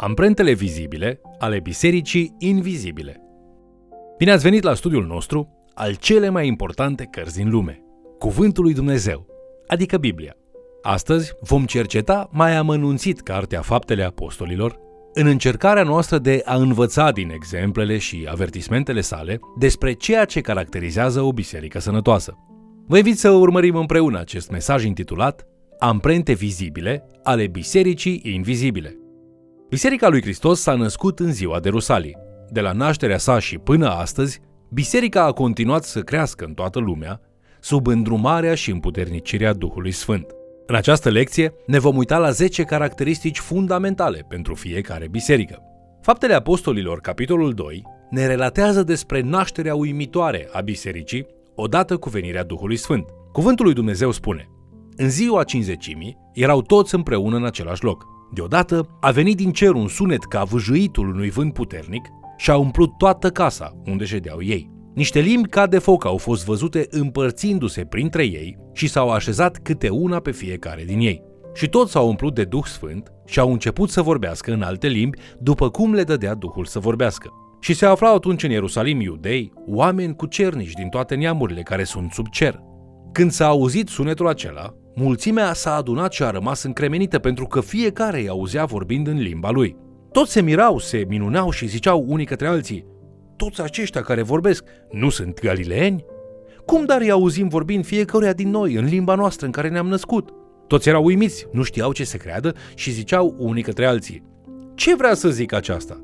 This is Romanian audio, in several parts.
Amprentele vizibile ale bisericii invizibile. Bine ați venit la studiul nostru al cele mai importante cărți din lume, Cuvântul lui Dumnezeu, adică Biblia. Astăzi vom cerceta mai amănunțit Cartea Faptele Apostolilor în încercarea noastră de a învăța din exemplele și avertismentele sale despre ceea ce caracterizează o biserică sănătoasă. Vă invit să urmărim împreună acest mesaj intitulat Amprente vizibile ale bisericii invizibile. Biserica lui Hristos s-a născut în ziua de Rusalii. De la nașterea sa și până astăzi, biserica a continuat să crească în toată lumea, sub îndrumarea și împuternicirea Duhului Sfânt. În această lecție ne vom uita la 10 caracteristici fundamentale pentru fiecare biserică. Faptele Apostolilor, capitolul 2, ne relatează despre nașterea uimitoare a bisericii odată cu venirea Duhului Sfânt. Cuvântul lui Dumnezeu spune, în ziua cinzecimii erau toți împreună în același loc. Deodată a venit din cer un sunet ca vâjâitul unui vânt puternic și a umplut toată casa unde ședeau ei. Niște limbi ca de foc au fost văzute împărțindu-se printre ei și s-au așezat câte una pe fiecare din ei. Și toți s-au umplut de Duh Sfânt și au început să vorbească în alte limbi, după cum le dădea Duhul să vorbească. Și se aflau atunci în Ierusalim iudei, oameni cu cernici din toate neamurile care sunt sub cer. Când s-a auzit sunetul acela, mulțimea s-a adunat și a rămas încremenită pentru că fiecare îi auzea vorbind în limba lui. Toți se mirau, se minuneau și ziceau unii către alții, toți aceștia care vorbesc nu sunt galileeni? Cum dar îi auzim vorbind fiecăruia din noi în limba noastră în care ne-am născut? Toți erau uimiți, nu știau ce să creadă și ziceau unii către alții. Ce vrea să zic aceasta?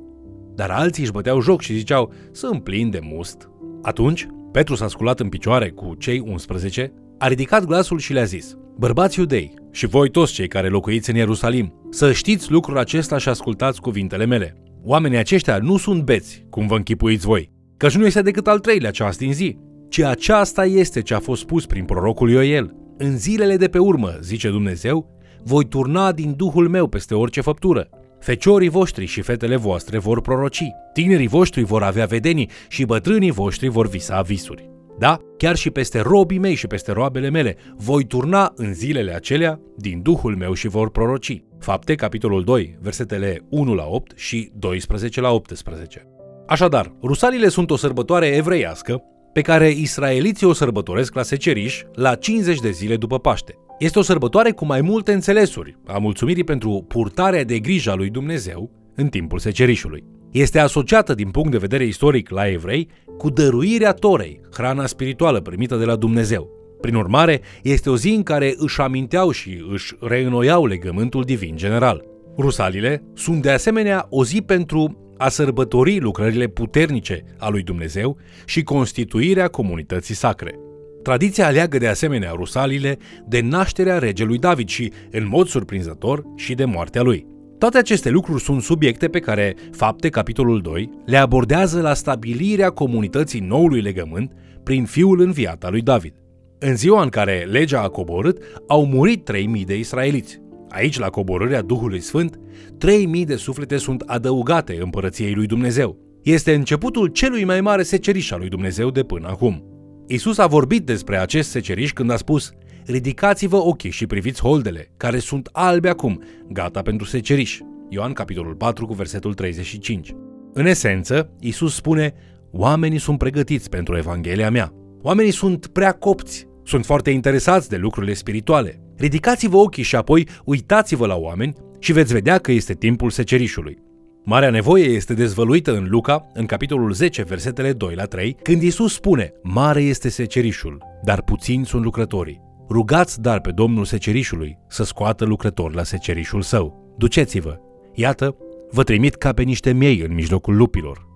Dar alții își băteau joc și ziceau, sunt plin de must. Atunci, Petru s-a sculat în picioare cu cei 11, a ridicat glasul și le-a zis, Bărbați iudei și voi toți cei care locuiți în Ierusalim, să știți lucrul acesta și ascultați cuvintele mele. Oamenii aceștia nu sunt beți, cum vă închipuiți voi, căci nu este decât al treilea ceas din zi, ci aceasta este ce a fost spus prin prorocul Ioel. În zilele de pe urmă, zice Dumnezeu, voi turna din Duhul meu peste orice făptură. Feciorii voștri și fetele voastre vor proroci, tinerii voștri vor avea vedenii și bătrânii voștri vor visa visuri. Da, chiar și peste robii mei și peste roabele mele, voi turna în zilele acelea din Duhul meu și vor proroci. Fapte, capitolul 2, versetele 1 la 8 și 12 la 18. Așadar, rusalile sunt o sărbătoare evreiască pe care israeliții o sărbătoresc la seceriș la 50 de zile după Paște. Este o sărbătoare cu mai multe înțelesuri, a mulțumirii pentru purtarea de grijă a lui Dumnezeu în timpul secerișului. Este asociată din punct de vedere istoric la evrei cu dăruirea Torei, hrana spirituală primită de la Dumnezeu. Prin urmare, este o zi în care își aminteau și își reînnoiau legământul divin general. Rusalile sunt de asemenea o zi pentru a sărbători lucrările puternice a lui Dumnezeu și constituirea comunității sacre. Tradiția aleagă de asemenea rusalile de nașterea regelui David și, în mod surprinzător, și de moartea lui. Toate aceste lucruri sunt subiecte pe care Fapte, capitolul 2, le abordează la stabilirea comunității noului legământ prin fiul înviat al lui David. În ziua în care legea a coborât, au murit 3000 de israeliți. Aici, la coborârea Duhului Sfânt, 3000 de suflete sunt adăugate împărăției lui Dumnezeu. Este începutul celui mai mare seceriș al lui Dumnezeu de până acum. Isus a vorbit despre acest seceriș când a spus Ridicați-vă ochii și priviți holdele, care sunt albe acum, gata pentru seceriș. Ioan capitolul 4 cu versetul 35. În esență, Isus spune, oamenii sunt pregătiți pentru Evanghelia mea. Oamenii sunt prea copți, sunt foarte interesați de lucrurile spirituale. Ridicați-vă ochii și apoi uitați-vă la oameni și veți vedea că este timpul secerișului. Marea nevoie este dezvăluită în Luca, în capitolul 10, versetele 2 la 3, când Isus spune, Mare este secerișul, dar puțini sunt lucrătorii. Rugați dar pe Domnul secerișului să scoată lucrători la secerișul său. Duceți-vă! Iată, vă trimit ca pe niște miei în mijlocul lupilor.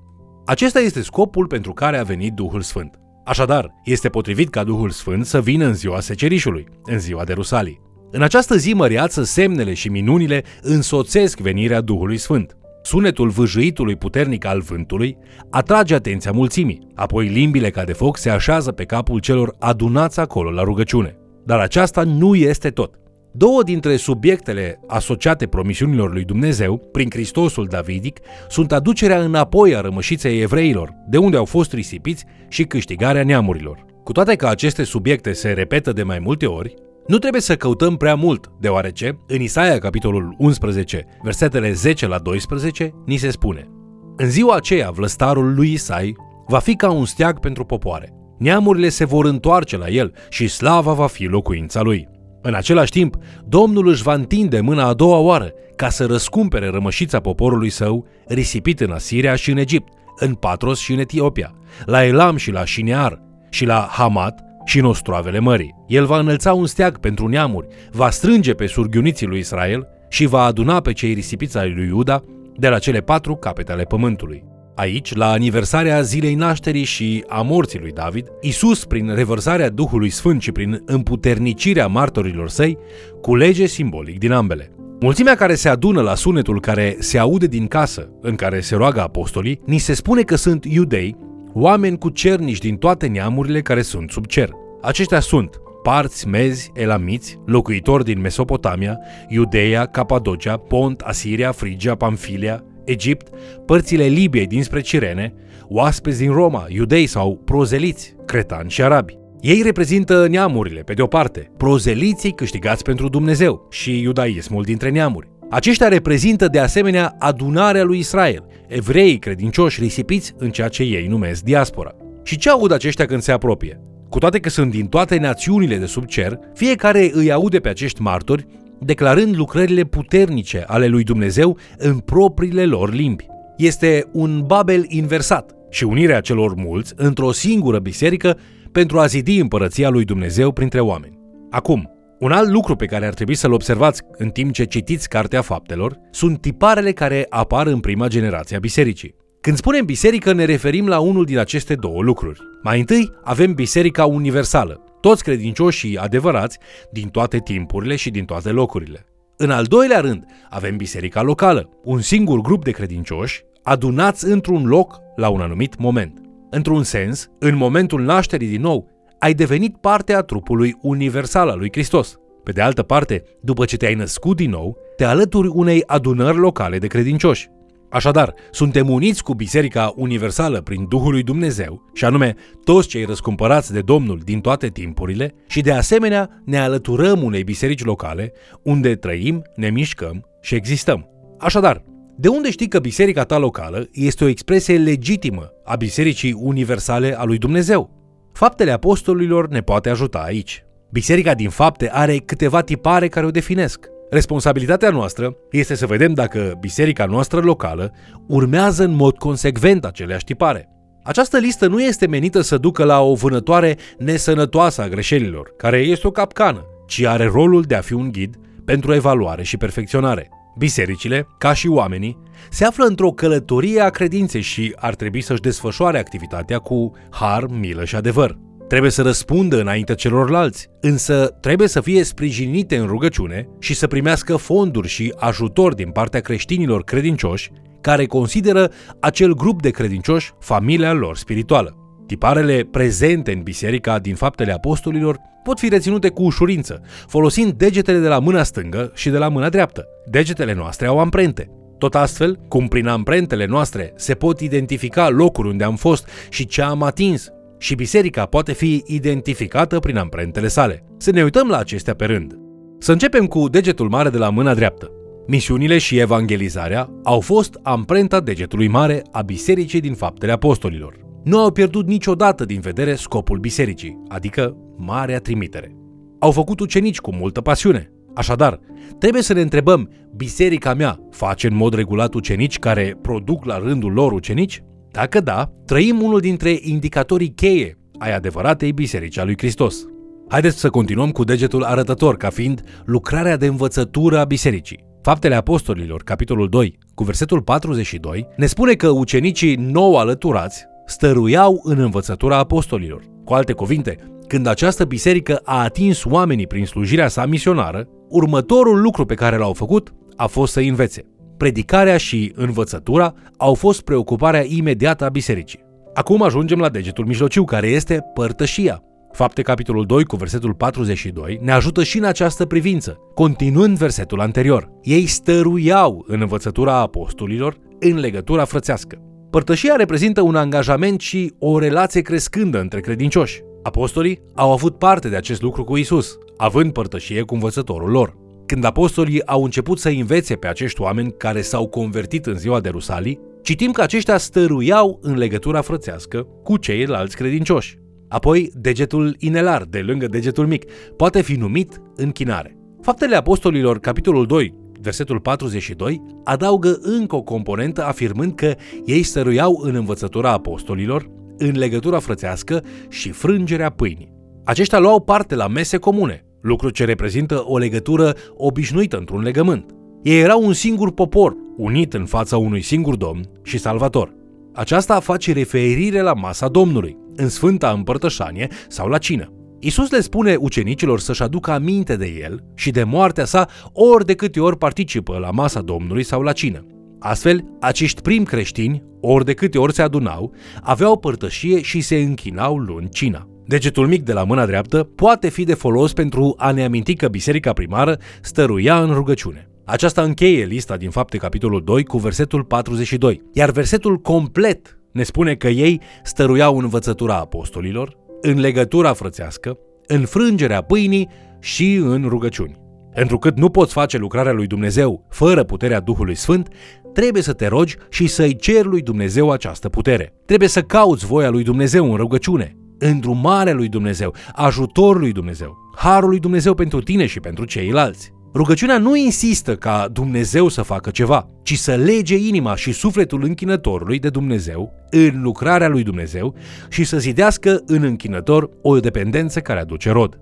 Acesta este scopul pentru care a venit Duhul Sfânt. Așadar, este potrivit ca Duhul Sfânt să vină în ziua secerișului, în ziua de Rusalii. În această zi măreață, semnele și minunile însoțesc venirea Duhului Sfânt. Sunetul vâjâitului puternic al vântului atrage atenția mulțimii, apoi limbile ca de foc se așează pe capul celor adunați acolo la rugăciune. Dar aceasta nu este tot. Două dintre subiectele asociate promisiunilor lui Dumnezeu, prin Hristosul Davidic, sunt aducerea înapoi a rămășiței evreilor, de unde au fost risipiți, și câștigarea neamurilor. Cu toate că aceste subiecte se repetă de mai multe ori, Nu trebuie să căutăm prea mult, deoarece în Isaia capitolul 11, versetele 10 la 12, ni se spune În ziua aceea, vlăstarul lui Isai va fi ca un steag pentru popoare. Neamurile se vor întoarce la el și slava va fi locuința lui. În același timp, Domnul își va întinde mâna a doua oară ca să răscumpere rămășița poporului său risipit în Asiria și în Egipt, în Patros și în Etiopia, la Elam și la Shinear și la Hamat și în ostroavele mării. El va înălța un steag pentru neamuri, va strânge pe surghiuniții lui Israel și va aduna pe cei risipiți ai lui Iuda de la cele patru capete ale pământului. Aici, la aniversarea zilei nașterii și a morții lui David, Isus, prin revărsarea Duhului Sfânt și prin împuternicirea martorilor săi, culege simbolic din ambele. Mulțimea care se adună la sunetul care se aude din casă în care se roagă apostolii, ni se spune că sunt iudei, oameni cu cernici din toate neamurile care sunt sub cer. Aceștia sunt parți, mezi, elamiți, locuitori din Mesopotamia, Iudeea, Capadocia, Pont, Asiria, Frigia, Pamfilia, Egipt, părțile Libiei dinspre Cirene, oaspeți din Roma, iudei sau prozeliți, cretani și arabi. Ei reprezintă neamurile, pe de o parte, prozeliții câștigați pentru Dumnezeu și iudaismul dintre neamuri. Aceștia reprezintă de asemenea adunarea lui Israel, evreii credincioși risipiți în ceea ce ei numesc diaspora. Și ce aud aceștia când se apropie? Cu toate că sunt din toate națiunile de sub cer, fiecare îi aude pe acești martori declarând lucrările puternice ale lui Dumnezeu în propriile lor limbi. Este un Babel inversat și unirea celor mulți într-o singură biserică pentru a zidi împărăția lui Dumnezeu printre oameni. Acum, un alt lucru pe care ar trebui să-l observați în timp ce citiți Cartea Faptelor sunt tiparele care apar în prima generație a bisericii. Când spunem biserică, ne referim la unul din aceste două lucruri. Mai întâi, avem biserica universală, toți credincioșii adevărați din toate timpurile și din toate locurile. În al doilea rând, avem biserica locală, un singur grup de credincioși adunați într-un loc la un anumit moment. Într-un sens, în momentul nașterii din nou, ai devenit parte a trupului universal al lui Hristos. Pe de altă parte, după ce te-ai născut din nou, te alături unei adunări locale de credincioși. Așadar, suntem uniți cu Biserica Universală prin Duhul lui Dumnezeu, și anume toți cei răscumpărați de Domnul din toate timpurile, și de asemenea ne alăturăm unei biserici locale, unde trăim, ne mișcăm și existăm. Așadar, de unde știi că biserica ta locală este o expresie legitimă a Bisericii Universale a lui Dumnezeu? Faptele apostolilor ne poate ajuta aici. Biserica din fapte are câteva tipare care o definesc. Responsabilitatea noastră este să vedem dacă biserica noastră locală urmează în mod consecvent aceleași tipare. Această listă nu este menită să ducă la o vânătoare nesănătoasă a greșelilor, care este o capcană, ci are rolul de a fi un ghid pentru evaluare și perfecționare. Bisericile, ca și oamenii, se află într-o călătorie a credinței și ar trebui să-și desfășoare activitatea cu har, milă și adevăr. Trebuie să răspundă înainte celorlalți, însă trebuie să fie sprijinite în rugăciune și să primească fonduri și ajutor din partea creștinilor credincioși care consideră acel grup de credincioși familia lor spirituală. Tiparele prezente în biserica din faptele apostolilor pot fi reținute cu ușurință, folosind degetele de la mâna stângă și de la mâna dreaptă. Degetele noastre au amprente. Tot astfel, cum prin amprentele noastre se pot identifica locuri unde am fost și ce am atins, și biserica poate fi identificată prin amprentele sale. Să ne uităm la acestea pe rând. Să începem cu degetul mare de la mâna dreaptă. Misiunile și evangelizarea au fost amprenta degetului mare a bisericii din faptele apostolilor. Nu au pierdut niciodată din vedere scopul bisericii, adică marea trimitere. Au făcut ucenici cu multă pasiune. Așadar, trebuie să ne întrebăm, biserica mea face în mod regulat ucenici care produc la rândul lor ucenici? Dacă da, trăim unul dintre indicatorii cheie ai adevăratei biserici a lui Hristos. Haideți să continuăm cu degetul arătător ca fiind lucrarea de învățătură a bisericii. Faptele Apostolilor, capitolul 2, cu versetul 42, ne spune că ucenicii nou alăturați stăruiau în învățătura apostolilor. Cu alte cuvinte, când această biserică a atins oamenii prin slujirea sa misionară, următorul lucru pe care l-au făcut a fost să învețe predicarea și învățătura au fost preocuparea imediată a bisericii. Acum ajungem la degetul mijlociu, care este părtășia. Fapte capitolul 2 cu versetul 42 ne ajută și în această privință, continuând versetul anterior. Ei stăruiau în învățătura apostolilor în legătura frățească. Părtășia reprezintă un angajament și o relație crescândă între credincioși. Apostolii au avut parte de acest lucru cu Isus, având părtășie cu învățătorul lor. Când apostolii au început să învețe pe acești oameni care s-au convertit în ziua de Rusalii, citim că aceștia stăruiau în legătura frățească cu ceilalți credincioși. Apoi, degetul inelar, de lângă degetul mic, poate fi numit închinare. Faptele Apostolilor, capitolul 2, versetul 42, adaugă încă o componentă afirmând că ei stăruiau în învățătura apostolilor, în legătura frățească și frângerea pâinii. Aceștia luau parte la mese comune, lucru ce reprezintă o legătură obișnuită într-un legământ. Ei erau un singur popor, unit în fața unui singur domn și salvator. Aceasta face referire la masa Domnului, în Sfânta Împărtășanie sau la cină. Isus le spune ucenicilor să-și aducă aminte de el și de moartea sa ori de câte ori participă la masa Domnului sau la cină. Astfel, acești prim creștini, ori de câte ori se adunau, aveau părtășie și se închinau luând cina. Degetul mic de la mâna dreaptă poate fi de folos pentru a ne aminti că biserica primară stăruia în rugăciune. Aceasta încheie lista din fapte capitolul 2 cu versetul 42, iar versetul complet ne spune că ei stăruiau în învățătura apostolilor, în legătura frățească, în frângerea pâinii și în rugăciuni. Întrucât nu poți face lucrarea lui Dumnezeu fără puterea Duhului Sfânt, trebuie să te rogi și să-i ceri lui Dumnezeu această putere. Trebuie să cauți voia lui Dumnezeu în rugăciune, îndrumarea lui Dumnezeu, ajutorul lui Dumnezeu, harul lui Dumnezeu pentru tine și pentru ceilalți. Rugăciunea nu insistă ca Dumnezeu să facă ceva, ci să lege inima și sufletul închinătorului de Dumnezeu în lucrarea lui Dumnezeu și să zidească în închinător o dependență care aduce rod.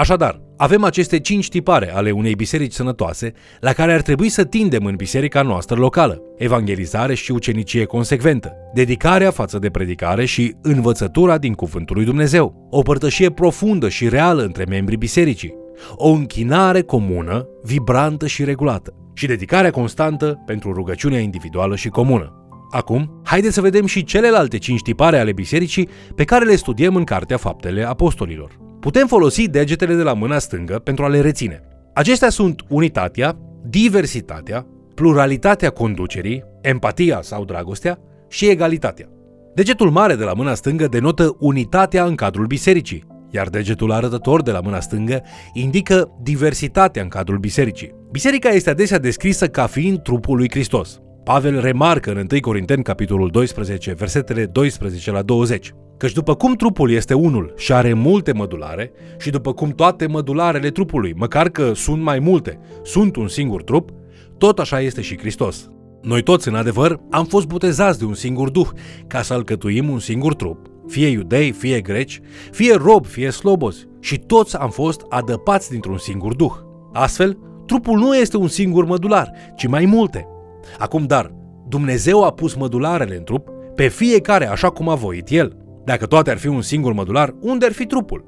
Așadar, avem aceste cinci tipare ale unei biserici sănătoase la care ar trebui să tindem în biserica noastră locală. Evangelizare și ucenicie consecventă, dedicarea față de predicare și învățătura din cuvântul lui Dumnezeu, o părtășie profundă și reală între membrii bisericii, o închinare comună, vibrantă și regulată și dedicarea constantă pentru rugăciunea individuală și comună. Acum, haideți să vedem și celelalte cinci tipare ale bisericii pe care le studiem în Cartea Faptele Apostolilor. Putem folosi degetele de la mâna stângă pentru a le reține. Acestea sunt unitatea, diversitatea, pluralitatea conducerii, empatia sau dragostea și egalitatea. Degetul mare de la mâna stângă denotă unitatea în cadrul bisericii, iar degetul arătător de la mâna stângă indică diversitatea în cadrul bisericii. Biserica este adesea descrisă ca fiind trupul lui Hristos. Pavel remarcă în 1 Corinteni, capitolul 12, versetele 12 la 20, căci după cum trupul este unul și are multe mădulare, și după cum toate mădularele trupului, măcar că sunt mai multe, sunt un singur trup, tot așa este și Hristos. Noi toți, în adevăr, am fost botezați de un singur duh, ca să alcătuim un singur trup, fie iudei, fie greci, fie rob, fie slobozi, și toți am fost adăpați dintr-un singur duh. Astfel, trupul nu este un singur mădular, ci mai multe. Acum, dar, Dumnezeu a pus mădularele în trup, pe fiecare așa cum a voit El. Dacă toate ar fi un singur mădular, unde ar fi trupul?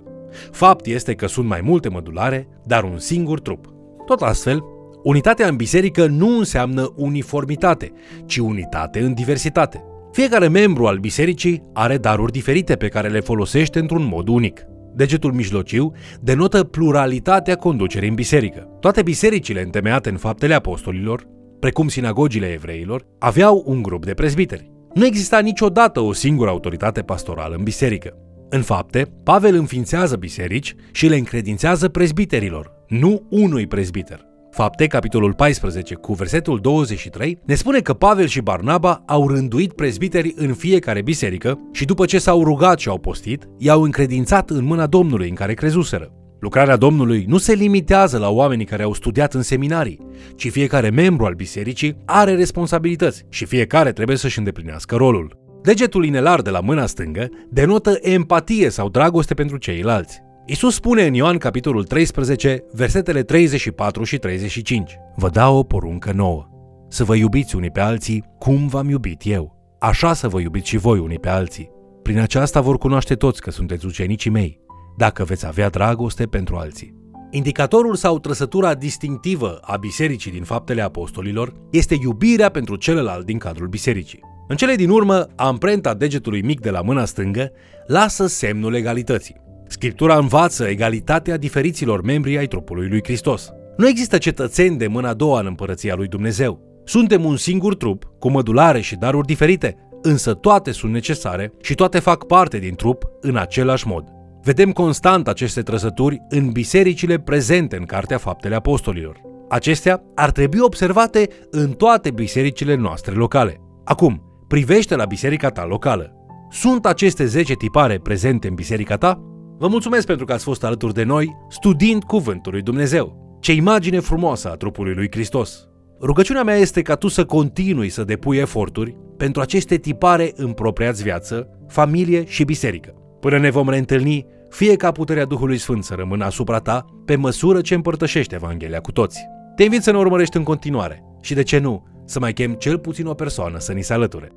Fapt este că sunt mai multe mădulare, dar un singur trup. Tot astfel, unitatea în biserică nu înseamnă uniformitate, ci unitate în diversitate. Fiecare membru al bisericii are daruri diferite pe care le folosește într-un mod unic. Degetul mijlociu denotă pluralitatea conducerii în biserică. Toate bisericile întemeiate în faptele apostolilor, precum sinagogile evreilor, aveau un grup de prezbiteri. Nu exista niciodată o singură autoritate pastorală în biserică. În fapte, Pavel înființează biserici și le încredințează prezbiterilor, nu unui prezbiter. Fapte, capitolul 14, cu versetul 23, ne spune că Pavel și Barnaba au rânduit prezbiteri în fiecare biserică și după ce s-au rugat și au postit, i-au încredințat în mâna Domnului în care crezuseră. Lucrarea Domnului nu se limitează la oamenii care au studiat în seminarii, ci fiecare membru al bisericii are responsabilități și fiecare trebuie să-și îndeplinească rolul. Degetul inelar de la mâna stângă denotă empatie sau dragoste pentru ceilalți. Isus spune în Ioan capitolul 13, versetele 34 și 35. Vă dau o poruncă nouă. Să vă iubiți unii pe alții cum v-am iubit eu. Așa să vă iubiți și voi unii pe alții. Prin aceasta vor cunoaște toți că sunteți ucenicii mei, dacă veți avea dragoste pentru alții. Indicatorul sau trăsătura distinctivă a bisericii din faptele apostolilor este iubirea pentru celălalt din cadrul bisericii. În cele din urmă, amprenta degetului mic de la mâna stângă lasă semnul egalității. Scriptura învață egalitatea diferiților membri ai trupului lui Hristos. Nu există cetățeni de mâna a doua în împărăția lui Dumnezeu. Suntem un singur trup, cu mădulare și daruri diferite, însă toate sunt necesare și toate fac parte din trup în același mod. Vedem constant aceste trăsături în bisericile prezente în Cartea Faptele Apostolilor. Acestea ar trebui observate în toate bisericile noastre locale. Acum, privește la biserica ta locală. Sunt aceste 10 tipare prezente în biserica ta? Vă mulțumesc pentru că ați fost alături de noi studiind Cuvântul lui Dumnezeu. Ce imagine frumoasă a trupului lui Hristos! Rugăciunea mea este ca tu să continui să depui eforturi pentru aceste tipare în propria viață, familie și biserică. Până ne vom reîntâlni, fie ca puterea Duhului Sfânt să rămână asupra ta, pe măsură ce împărtășești Evanghelia cu toți. Te invit să ne urmărești în continuare și, de ce nu, să mai chem cel puțin o persoană să ni se alăture.